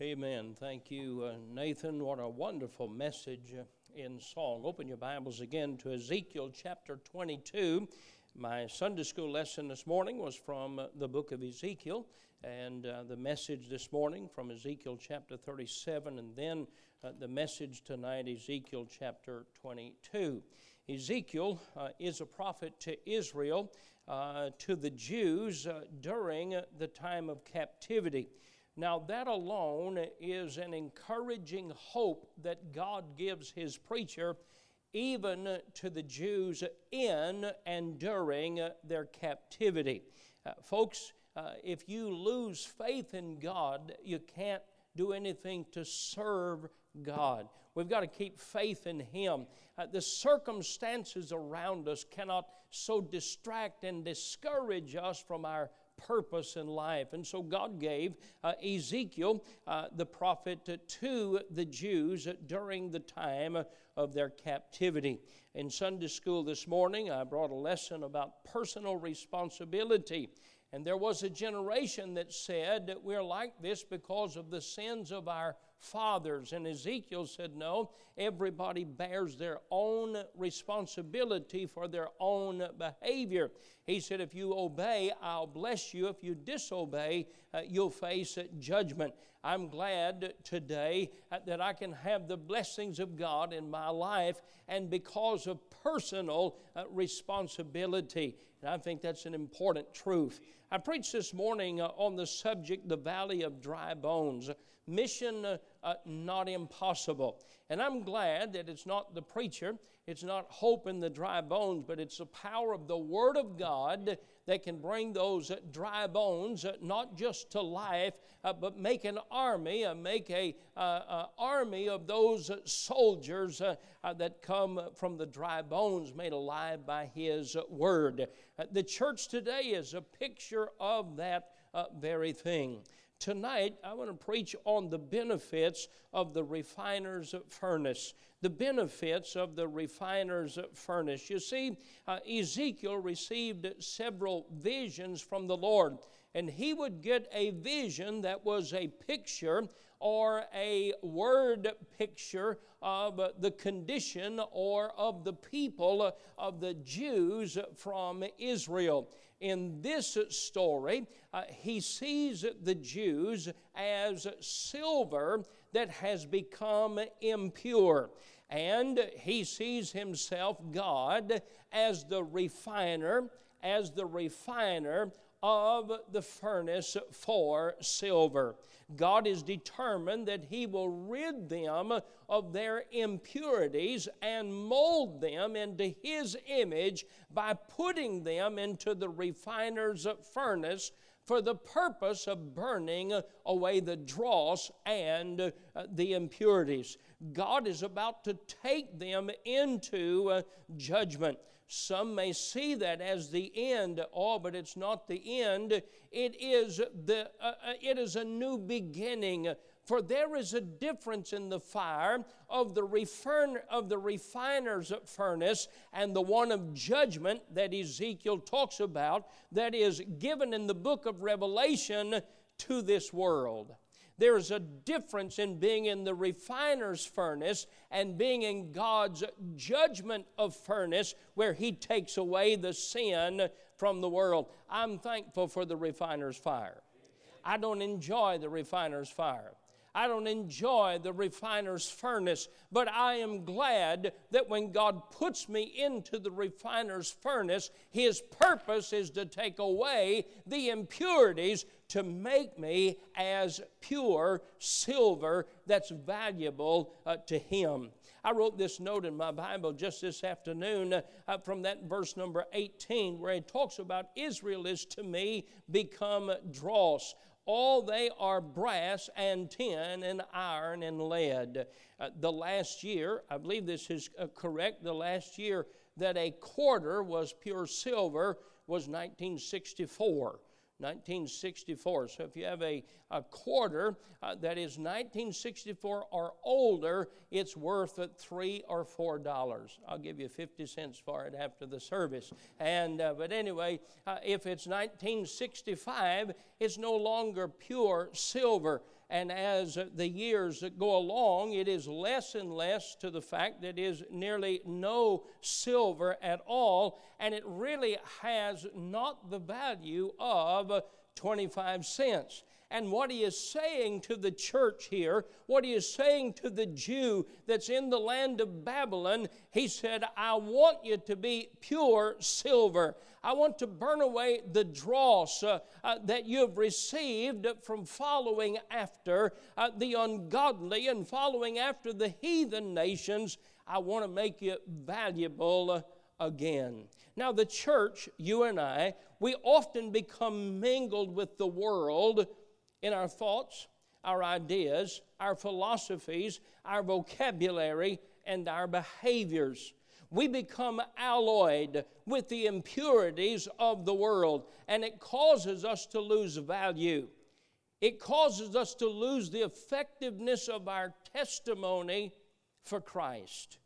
Amen. Thank you, uh, Nathan. What a wonderful message uh, in song. Open your Bibles again to Ezekiel chapter 22. My Sunday school lesson this morning was from uh, the book of Ezekiel, and uh, the message this morning from Ezekiel chapter 37, and then the message tonight, Ezekiel chapter 22. Ezekiel is a prophet to Israel, to the Jews during the time of captivity. Now, that alone is an encouraging hope that God gives His preacher, even to the Jews in and during their captivity. Uh, folks, uh, if you lose faith in God, you can't do anything to serve God. We've got to keep faith in Him. Uh, the circumstances around us cannot so distract and discourage us from our purpose in life. And so God gave uh, Ezekiel, uh, the prophet, to the Jews during the time of their captivity. In Sunday school this morning, I brought a lesson about personal responsibility. And there was a generation that said that we're like this because of the sins of our fathers. And Ezekiel said, No, everybody bears their own responsibility for their own behavior. He said, If you obey, I'll bless you. If you disobey, uh, you'll face judgment. I'm glad today uh, that I can have the blessings of God in my life and because of personal uh, responsibility. And I think that's an important truth. I preached this morning uh, on the subject, the Valley of Dry Bones. Mission uh, uh, not impossible. And I'm glad that it's not the preacher, it's not hope in the dry bones, but it's the power of the Word of God that can bring those dry bones uh, not just to life, uh, but make an army, uh, make a uh, army of those soldiers that come from the dry bones made alive by His Word. the church today is a picture of that very thing. Tonight, I want to preach on the benefits of the refiner's furnace. The benefits of the refiner's furnace. You see, uh, Ezekiel received several visions from the Lord, and he would get a vision that was a picture or a word picture of the condition or of the people of the Jews from Israel in this story, uh, he sees the Jews as silver that has become impure. And he sees himself, God, as the refiner, as the refiner of the furnace for silver. God is determined that He will rid them of their impurities and mold them into His image by putting them into the refiner's furnace for the purpose of burning away the dross and uh, the impurities. God is about to take them into uh, judgment. Some may see that as the end. Oh, but it's not the end. It is, the, uh, uh, it is a new beginning. For there is a difference in the fire of the, refern- of the refiner's furnace and the one of judgment that Ezekiel talks about that is given in the book of Revelation to this world. There's a difference in being in the refiner's furnace and being in God's judgment of furnace where He takes away the sin from the world. I'm thankful for the refiner's fire. I don't enjoy the refiner's fire. I don't enjoy the refiner's furnace, but I am glad that when God puts me into the refiner's furnace, His purpose is to take away the impurities to make me as pure silver that's valuable uh, to Him. I wrote this note in my Bible just this afternoon uh, from that verse number 18 where he talks about Israel is to me become dross all they are brass and tin and iron and lead. Uh, the last year, I believe this is uh, correct, the last year that a quarter was pure silver was 1964. 1964. So if you have a, a quarter uh, that is 1964 or older, it's worth three or four dollars. I'll give you 50 cents for it after the service. And uh, but anyway, uh, if it's 1965, it's no longer pure silver. And as the years go along, it is less and less to the fact that is nearly no silver at all, and it really has not the value of 25 cents. And what he is saying to the church here, what he is saying to the Jew that's in the land of Babylon, he said, I want you to be pure silver. I want to burn away the dross uh, uh, that you've received from following after uh, the ungodly and following after the heathen nations. I want to make you valuable again. Now, the church, you and I, we often become mingled with the world in our thoughts, our ideas, our philosophies, our vocabulary, and our behaviors. We become alloyed with the impurities of the world, and it causes us to lose value. It causes us to lose the effectiveness of our testimony for Christ.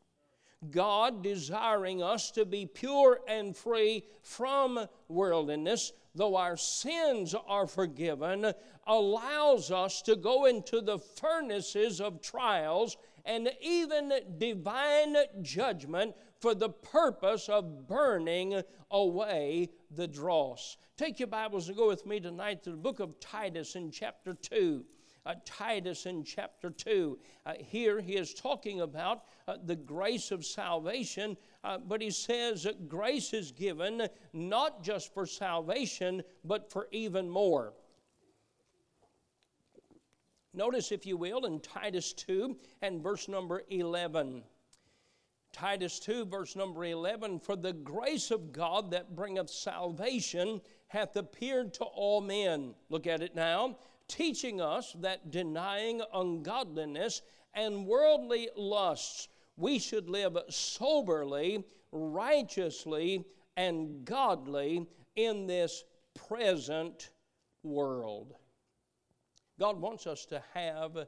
God desiring us to be pure and free from worldliness, though our sins are forgiven, allows us to go into the furnaces of trials and even divine judgment for the purpose of burning away the dross. Take your Bibles and go with me tonight to the book of Titus in chapter 2 uh, Titus in chapter 2. Uh, here he is talking about uh, the grace of salvation, uh, but he says that grace is given not just for salvation, but for even more. Notice, if you will, in Titus 2 and verse number 11. Titus 2, verse number 11 For the grace of God that bringeth salvation hath appeared to all men. Look at it now teaching us that denying ungodliness and worldly lusts, we should live soberly, righteously, and godly in this present world. God wants us to have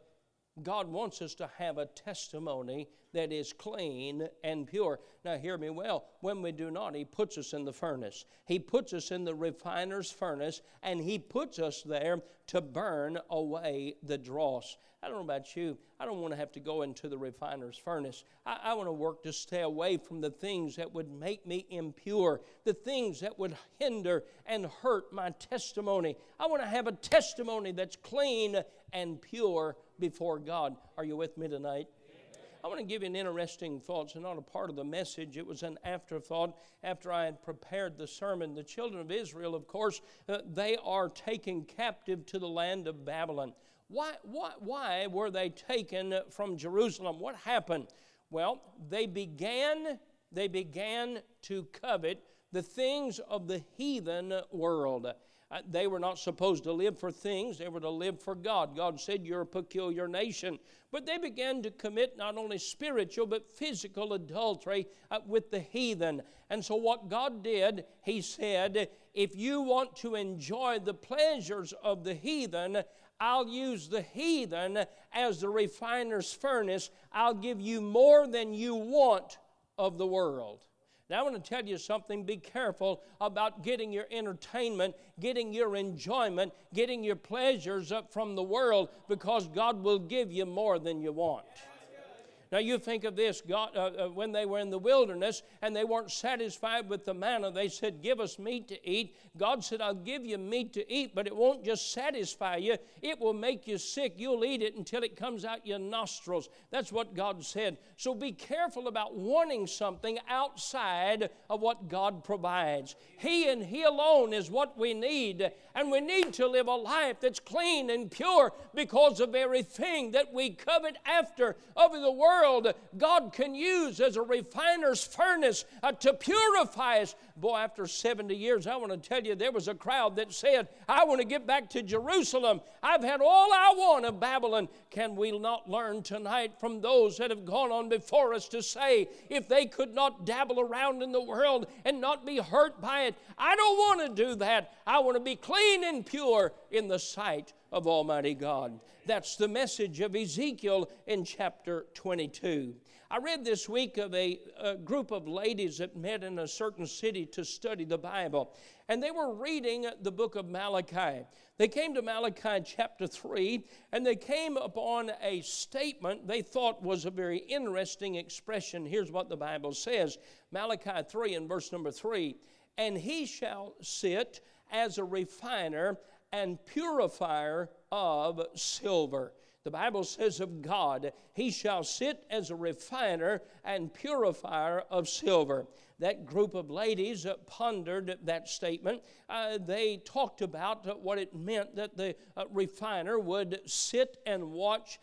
God wants us to have a testimony that is clean and pure. Now, hear me well. When we do not, He puts us in the furnace. He puts us in the refiner's furnace, and He puts us there to burn away the dross. I don't know about you. I don't want to have to go into the refiner's furnace. I, I, want to work to stay away from the things that would make me impure, the things that would hinder and hurt my testimony. I want to have a testimony that's clean and pure before God. Are you with me tonight? I want to give you an interesting thought. It's not a part of the message, it was an afterthought after I had prepared the sermon. The children of Israel, of course, uh, they are taken captive to the land of Babylon. Why, why, why were they taken from Jerusalem? What happened? Well, they began, they began to covet the things of the heathen world. They were not supposed to live for things, they were to live for God. God said, You're a peculiar nation. But they began to commit not only spiritual but physical adultery uh, with the heathen. And so, what God did, He said, If you want to enjoy the pleasures of the heathen, I'll use the heathen as the refiner's furnace. I'll give you more than you want of the world. Now, I want to tell you something. Be careful about getting your entertainment, getting your enjoyment, getting your pleasures up from the world because God will give you more than you want. Now you think of this God, uh, uh, when they were in the wilderness and they weren't satisfied with the manna, they said, Give us meat to eat. God said, I'll give you meat to eat, but it won't just satisfy you, it will make you sick. You'll eat it until it comes out your nostrils. That's what God said. So be careful about wanting something outside of what God provides. He and He alone is what we need, and we need to live a life that's clean and pure because of everything that we covet after over the world world God can use as a refiner's furnace uh, to purify us. Boy, after 70 years, I want to tell you, there was a crowd that said, I want to get back to Jerusalem. I've had all I want of Babylon. Can we not learn tonight from those that have gone on before us to say, if they could not dabble around in the world and not be hurt by it, I don't want to do that. I want to be clean and pure in the sight of Almighty God. That's the message of Ezekiel in chapter 22. I read this week of a, a, group of ladies that met in a certain city to study the Bible, and they were reading the book of Malachi. They came to Malachi chapter 3, and they came upon a statement they thought was a very interesting expression. Here's what the Bible says Malachi 3 and verse number 3 And he shall sit as a refiner and purifier of silver. The Bible says of God, He shall sit as a refiner and purifier of silver. That group of ladies pondered that statement. Uh, they talked about uh, what it meant that the uh, refiner would sit and watch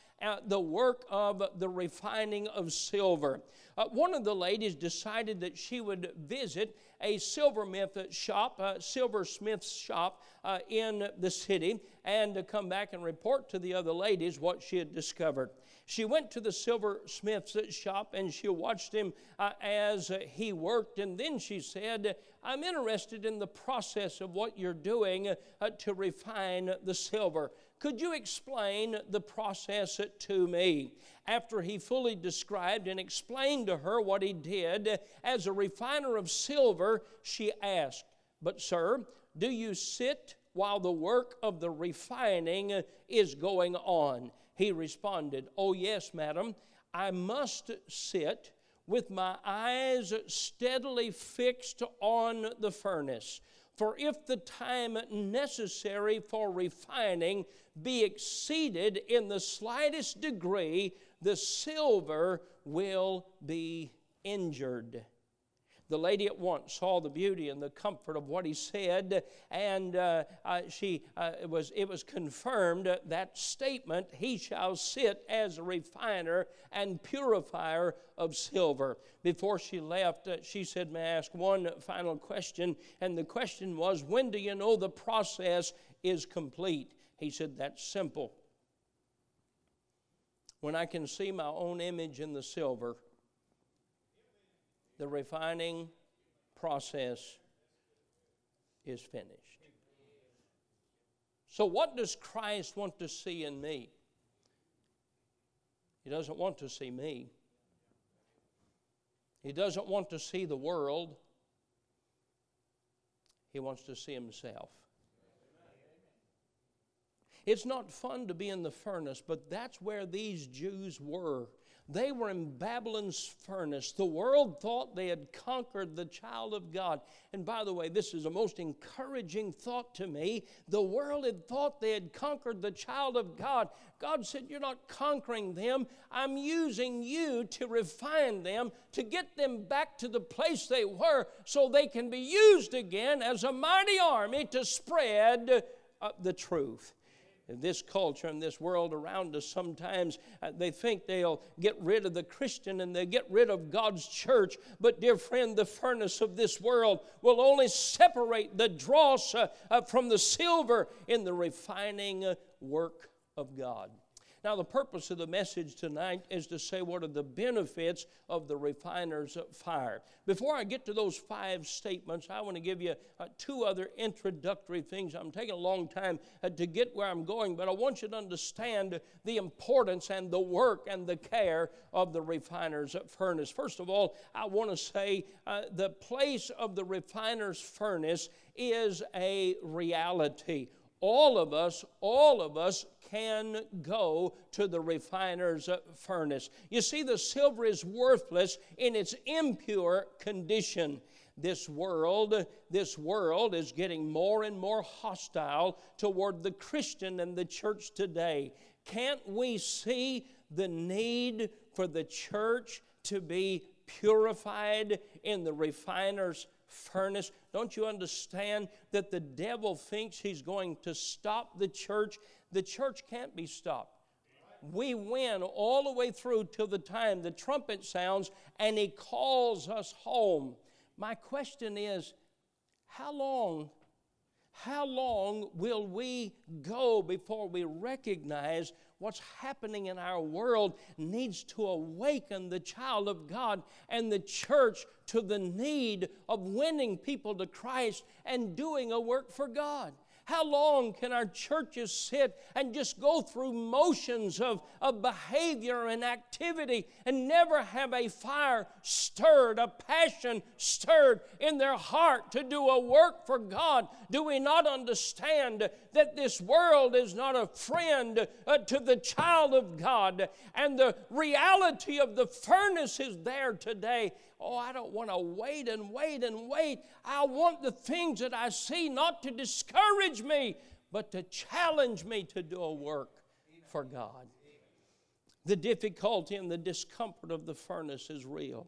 the work of the refining of silver. Uh, one of the ladies decided that she would visit a silversmith shop, a silversmith shop uh, in the city, and to come back and report to the other ladies what she had discovered. She went to the silversmith's shop and she watched him uh, as he worked, and then she said, I'm interested in the process of what you're doing uh, to refine the silver. Could you explain the process to me? After he fully described and explained to her what he did as a refiner of silver, she asked, But, sir, do you sit while the work of the refining is going on? He responded, Oh, yes, madam, I must sit with my eyes steadily fixed on the furnace. For if the time necessary for refining be exceeded in the slightest degree, the silver will be injured. The lady at once saw the beauty and the comfort of what he said, and uh, uh, she uh, it was it was confirmed that statement: "He shall sit as a refiner and purifier of silver." Before she left, uh, she said, "May I ask one final question?" And the question was, "When do you know the process is complete?" He said, "That's simple." When I can see my own image in the silver the refining process is finished. So, what does Christ want to see in me? He doesn't want to see me. He doesn't want to see the world. He wants to see himself. It's not fun to be in the furnace, but that's where these Jews were they were in Babylon's furnace. The world thought they had conquered the child of God. And by the way, this is a most encouraging thought to me. The world had thought they had conquered the child of God. God said, You're not conquering them. I'm using you to refine them, to get them back to the place they were so they can be used again as a mighty army to spread uh, the truth this culture and this world around us sometimes uh, they think they'll get rid of the Christian and they get rid of God's church. But, dear friend, the furnace of this world will only separate the dross uh, uh, from the silver in the refining work of God. Now, the purpose of the message tonight is to say what are the benefits of the refiner's fire. Before I get to those five statements, I want to give you uh, two other introductory things. I'm taking a long time uh, to get where I'm going, but I want you to understand the importance and the work and the care of the refiner's furnace. First of all, I want to say uh, the place of the refiner's furnace is a reality all of us, all of us can go to the refiner's furnace. You see, the silver is worthless in its impure condition. This world, this world is getting more and more hostile toward the Christian and the church today. Can't we see the need for the church to be purified in the refiner's furnace. Don't you understand that the devil thinks he's going to stop the church? The church can't be stopped. We win all the way through till the time the trumpet sounds and he calls us home. My question is how long how long will we go before we recognize what's happening in our world needs to awaken the child of God and the church to the need of winning people to Christ and doing a work for God? How long can our churches sit and just go through motions of, of behavior and activity and never have a fire stirred, a passion stirred in their heart to do a work for God? Do we not understand that this world is not a friend uh, to the child of God and the reality of the furnace is there today? Oh, I don't want to wait and wait and wait. I want the things that I see not to discourage me, but to challenge me to do a work for God. The difficulty and the discomfort of the furnace is real.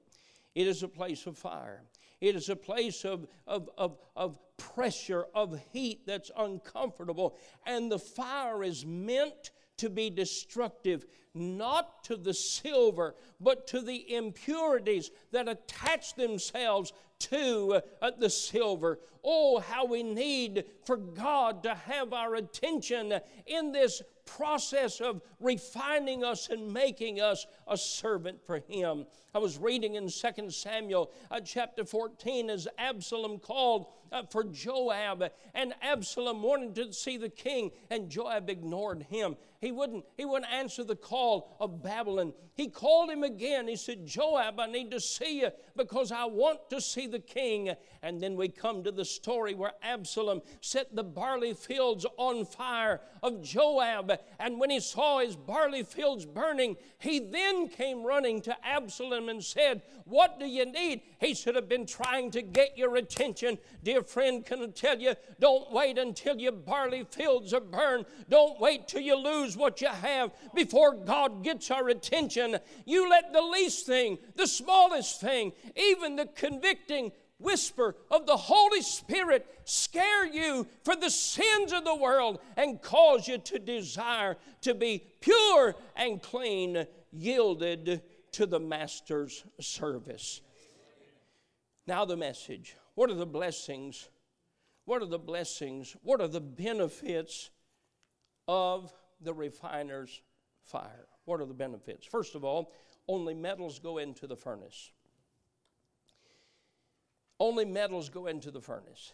It is a place of fire. It is a place of, of, of, of pressure, of heat that's uncomfortable. And the fire is meant to be destructive, not to the silver, but to the impurities that attach themselves to uh, the silver. Oh, how we need for God to have our attention in this process of refining us and making us a servant for Him. I was reading in 2 Samuel uh, chapter 14 as Absalom called for Joab, and Absalom wanted to see the king, and Joab ignored him. He wouldn't, he wouldn't answer the call of Absalom. He called him again. He said, Joab, I need to see you because I want to see the king. And then we come to the story where Absalom set the barley fields on fire of Joab. And when he saw his barley fields burning, he then came running to Absalom and said, What do you need? He should have been trying to get your attention. Dear friend, can tell you, don't wait until your barley fields are burned. Don't wait till you lose what you have before God gets our attention. You let the least thing, the smallest thing, even the convicting whisper of the Holy Spirit scare you for the sins of the world and cause you to desire to be pure and clean, yielded to the Master's service. Now, the message. What are the blessings? What are the blessings? What are the benefits of the refiner's fire? What are the benefits? First of all, only metals go into the furnace. Only metals go into the furnace.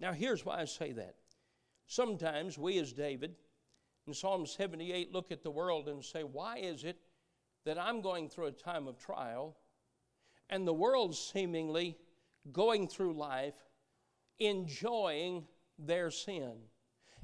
Now, here's why I say that. Sometimes we, as David, in Psalm 78, look at the world and say, Why is it that I'm going through a time of trial and the world seemingly going through life enjoying their sin?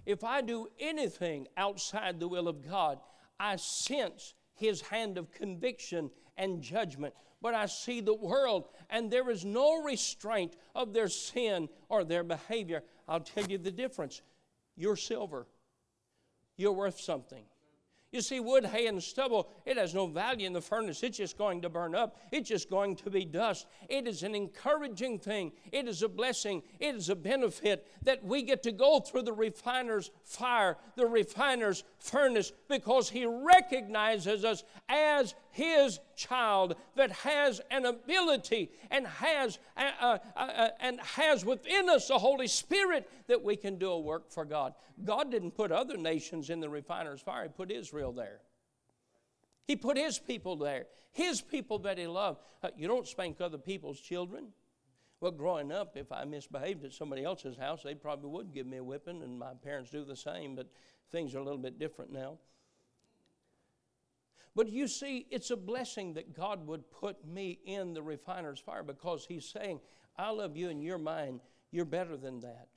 If I do anything outside the will of God, I sense His hand of conviction and judgment but I see the world, and there is no restraint of their sin or their behavior. I'll tell you the difference. You're silver, you're worth something. You see, wood, hay, and stubble, it has no value in the furnace. It's just going to burn up. It's just going to be dust. It is an encouraging thing. It is a blessing. It is a benefit that we get to go through the refiner's fire, the refiner's furnace, because he recognizes us as his child that has an ability and has, uh, uh, uh, and has within us the Holy Spirit that we can do a work for God. God didn't put other nations in the refiner's fire, He put Israel there. He put His people there, His people that He loved. You don't spank other people's children. Well, growing up, if I misbehaved at somebody else's house, they probably would give me a whipping, and my parents do the same, but things are a little bit different now. But you see, it's a blessing that God would put me in the refiner's fire because He's saying, I love you and you're mine. You're better than that.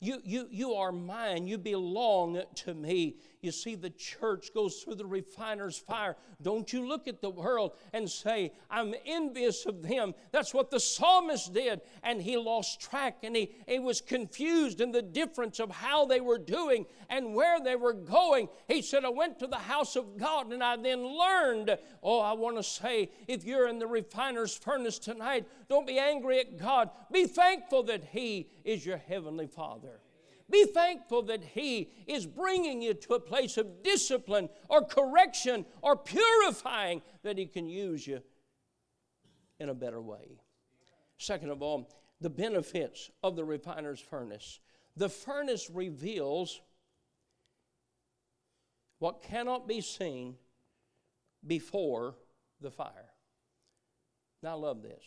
You, you, you are mine. You belong to me. You see, the church goes through the refiner's fire. Don't you look at the world and say, I'm envious of them. That's what the psalmist did. And he lost track and he, he was confused in the difference of how they were doing and where they were going. He said, I went to the house of God and I then learned. Oh, I want to say, if you're in the refiner's furnace tonight, don't be angry at God. Be thankful that He is your heavenly Father. Be thankful that He is bringing you to a place of discipline or correction or purifying that He can use you in a better way. Second of all, the benefits of the refiner's furnace. The furnace reveals what cannot be seen before the fire. Now, I love this.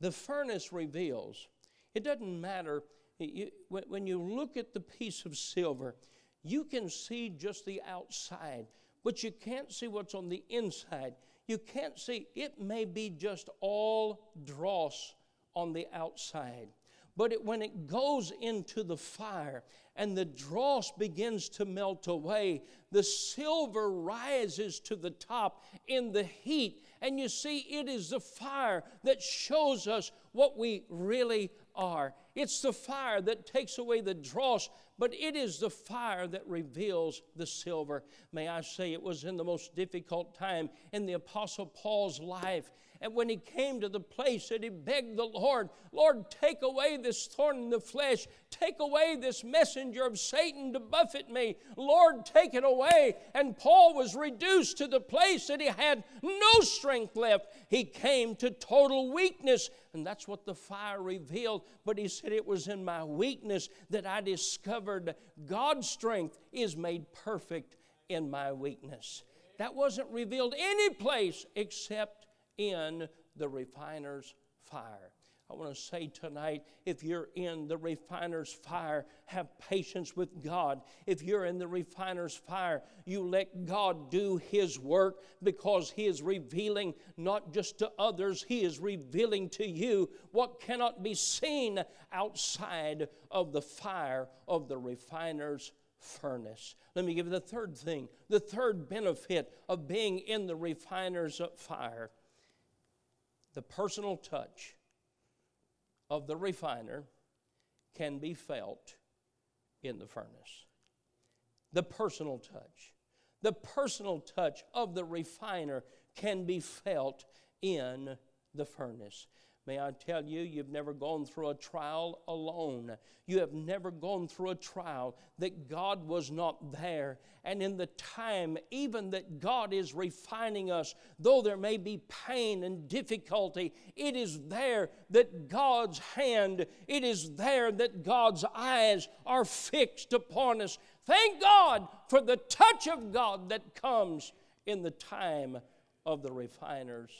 The furnace reveals, it doesn't matter You, when you look at the piece of silver, you can see just the outside, but you can't see what's on the inside. You can't see, it may be just all dross on the outside. But it, when it goes into the fire and the dross begins to melt away, the silver rises to the top in the heat. And you see, it is the fire that shows us what we really are. It's the fire that takes away the dross, but it is the fire that reveals the silver. May I say, it was in the most difficult time in the Apostle Paul's life and when he came to the place that he begged the Lord, Lord, take away this thorn in the flesh, take away this messenger of Satan to buffet me. Lord, take it away. And Paul was reduced to the place that he had no strength left. He came to total weakness. And that's what the fire revealed. But he said, It was in my weakness that I discovered God's strength is made perfect in my weakness. That wasn't revealed any place except in the refiner's fire. I want to say tonight if you're in the refiner's fire, have patience with God. If you're in the refiner's fire, you let God do His work because He is revealing not just to others, He is revealing to you what cannot be seen outside of the fire of the refiner's furnace. Let me give you the third thing the third benefit of being in the refiner's fire the personal touch of the refiner can be felt in the furnace. The personal touch. The personal touch of the refiner can be felt in the furnace. May I tell you, you've never gone through a trial alone. You have never gone through a trial that God was not there. And in the time, even that God is refining us, though there may be pain and difficulty, it is there that God's hand, it is there that God's eyes are fixed upon us. Thank God for the touch of God that comes in the time of the refiner's.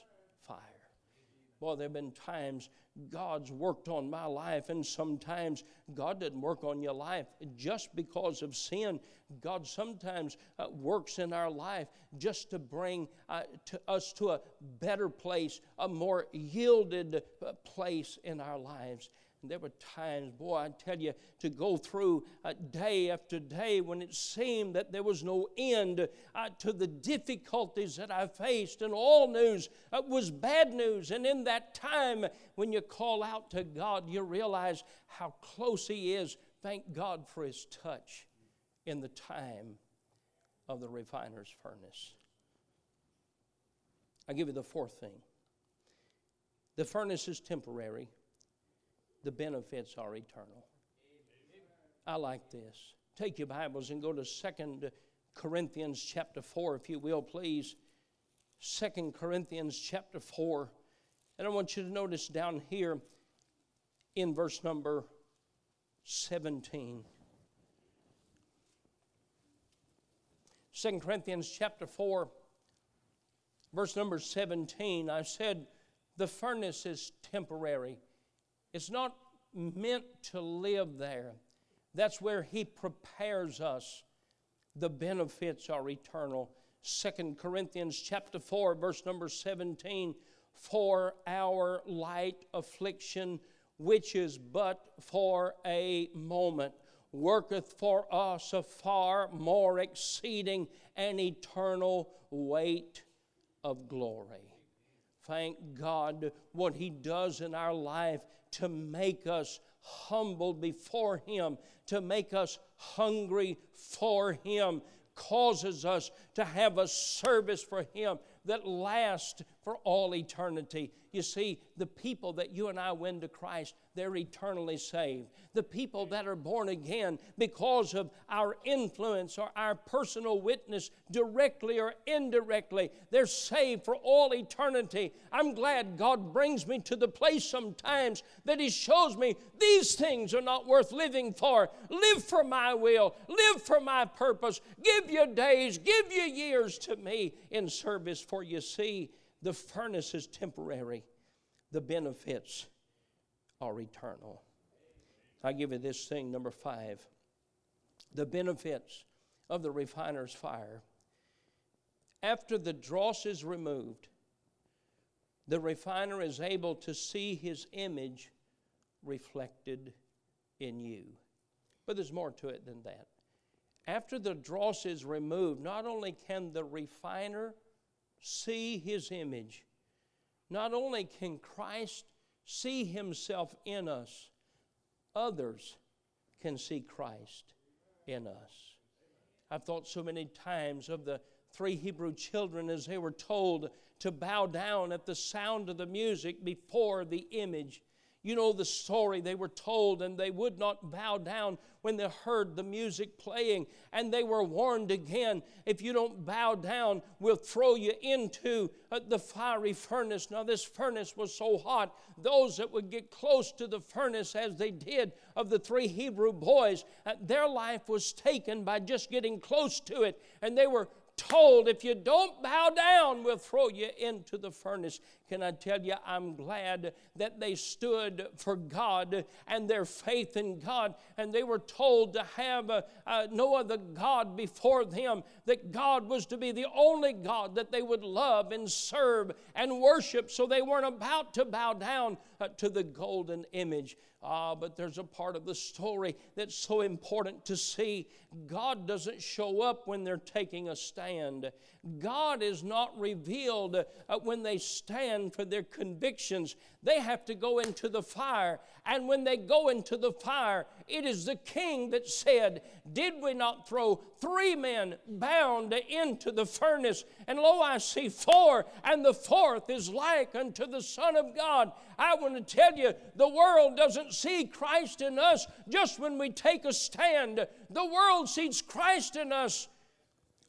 Boy, there have been times God's worked on my life, and sometimes God didn't work on your life just because of sin. God sometimes uh, works in our life just to bring uh, to us to a better place, a more yielded uh, place in our lives. There were times, boy, I tell you, to go through uh, day after day when it seemed that there was no end uh, to the difficulties that I faced, and all news uh, was bad news. And in that time, when you call out to God, you realize how close He is. Thank God for His touch in the time of the refiner's furnace. I give you the fourth thing the furnace is temporary the benefits are eternal. I like this. Take your Bibles and go to Second Corinthians chapter 4, if you will, please. Second Corinthians chapter 4. And I want you to notice down here in verse number 17. 2 Corinthians chapter 4, verse number 17, I said, The furnace is temporary. It's not meant to live there. That's where He prepares us. The benefits are eternal. Second Corinthians chapter 4, verse number 17. For our light affliction, which is but for a moment, worketh for us a far more exceeding and eternal weight of glory. Thank God what He does in our life to make us humble before Him, to make us hungry for Him, causes us to have a service for Him that lasts for all eternity. You see, the people that you and I win to Christ, they're eternally saved. The people that are born again because of our influence or our personal witness, directly or indirectly, they're saved for all eternity. I'm glad God brings me to the place sometimes that He shows me these things are not worth living for. Live for my will, live for my purpose. Give your days, give your years to me in service, for you see, the furnace is temporary, the benefits are eternal. I give you this thing, number five the benefits of the refiner's fire. After the dross is removed, the refiner is able to see his image reflected in you. But there's more to it than that. After the dross is removed, not only can the refiner see his image, not only can Christ see himself in us, others can see Christ in us. I've thought so many times of the three Hebrew children as they were told to bow down at the sound of the music before the image you know the story they were told, and they would not bow down when they heard the music playing. And they were warned again if you don't bow down, we'll throw you into uh, the fiery furnace. Now, this furnace was so hot, those that would get close to the furnace, as they did of the three Hebrew boys, uh, their life was taken by just getting close to it. And they were told, if you don't bow down, we'll throw you into the furnace. Can I tell you, I'm glad that they stood for God and their faith in God, and they were told to have uh, uh, no other God before them, that God was to be the only God that they would love and serve and worship, so they weren't about to bow down uh, to the golden image. Ah, but there's a part of the story that's so important to see. God doesn't show up when they're taking a stand. God is not revealed uh, when they stand for their convictions. They have to go into the fire. And when they go into the fire, it is the king that said, Did we not throw three men bound into the furnace? And lo, I see four, and the fourth is like unto the Son of God. I want to tell you, the world doesn't see Christ in us just when we take a stand. The world sees Christ in us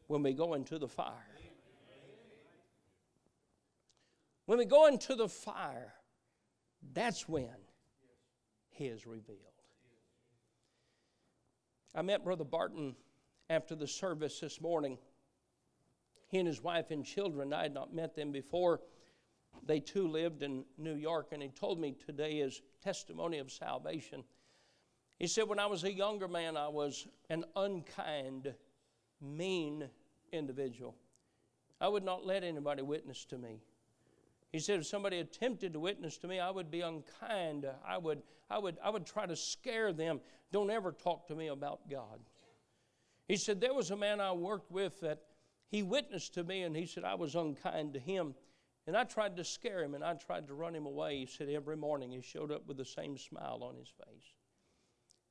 when we go into the fire. When we go into the fire, that's when He is revealed. I met Brother Barton after the service this morning. He and his wife and children, I had not met them before. They too lived in New York, and he told me today his testimony of salvation. He said, When I was a younger man, I was an unkind, mean individual. I would not let anybody witness to me. He said, if somebody attempted to witness to me, I would be unkind. I would, I would, I would try to scare them. Don't ever talk to me about God. He said, there was a man I worked with that he witnessed to me, and he said, I was unkind to him. And I tried to scare him, and I tried to run him away. He said, every morning he showed up with the same smile on his face.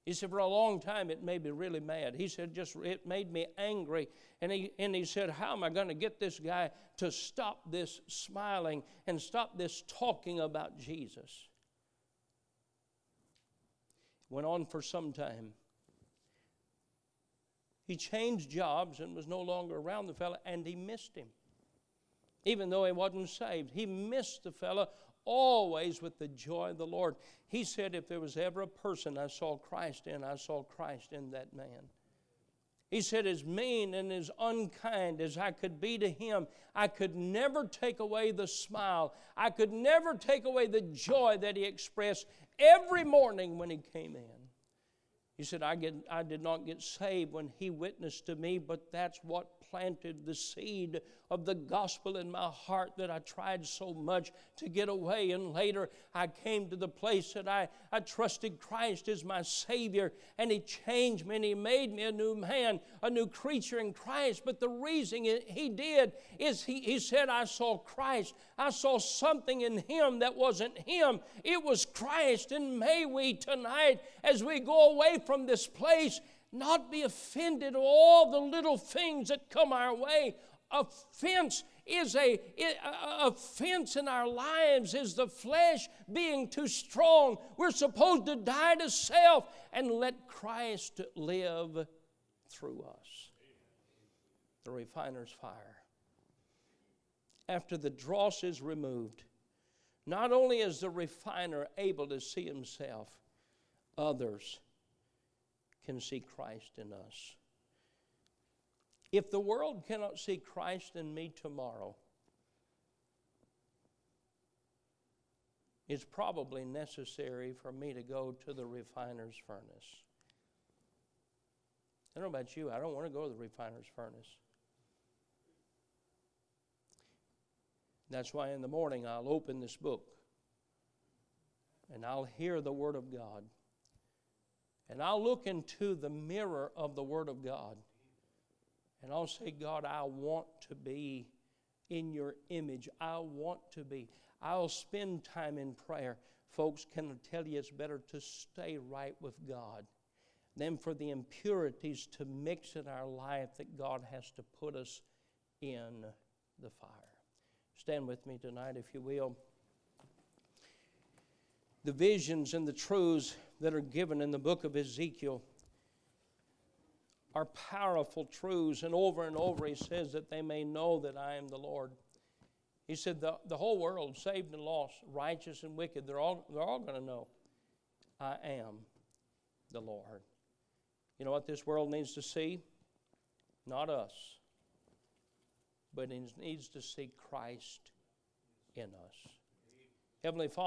He said, For a long time it made me really mad. He said, just it made me angry. And he, and he said, How am I going to get this guy to stop this smiling and stop this talking about Jesus? Went on for some time. He changed jobs and was no longer around the fellow, and he missed him. Even though he wasn't saved, he missed the fellow always with the joy of the Lord. He said, If there was ever a person I saw Christ in, I saw Christ in that man. He said, As mean and as unkind as I could be to him, I could never take away the smile. I could never take away the joy that he expressed every morning when he came in. He said, I, get, I did not get saved when he witnessed to me, but that's what planted the seed of the gospel in my heart that I tried so much to get away. And later I came to the place that I, I trusted Christ as my Savior, and He changed me and He made me a new man, a new creature in Christ. But the reason He did is He, he said, I saw Christ. I saw something in Him that wasn't Him, it was Christ. And may we tonight, as we go away from this place, not be offended at all the little things that come our way. Offense is a, a offense in our lives is the flesh being too strong. We're supposed to die to self and let Christ live through us. The refiner's fire. After the dross is removed, not only is the refiner able to see himself, others can see Christ in us. If the world cannot see Christ in me tomorrow, it's probably necessary for me to go to the refiner's furnace. I don't know about you, I don't want to go to the refiner's furnace. That's why in the morning I'll open this book and I'll hear the Word of God. And I'll look into the mirror of the Word of God. And I'll say, God, I want to be in your image. I want to be. I'll spend time in prayer. Folks, can I tell you it's better to stay right with God than for the impurities to mix in our life that God has to put us in the fire. Stand with me tonight, if you will. The visions and the truths that are given in the book of Ezekiel are powerful truths, and over and over he says that they may know that I am the Lord. He said, The, the whole world, saved and lost, righteous and wicked, they're all, they're all going to know I am the Lord. You know what this world needs to see? Not us, but it needs to see Christ in us. Heavenly Father,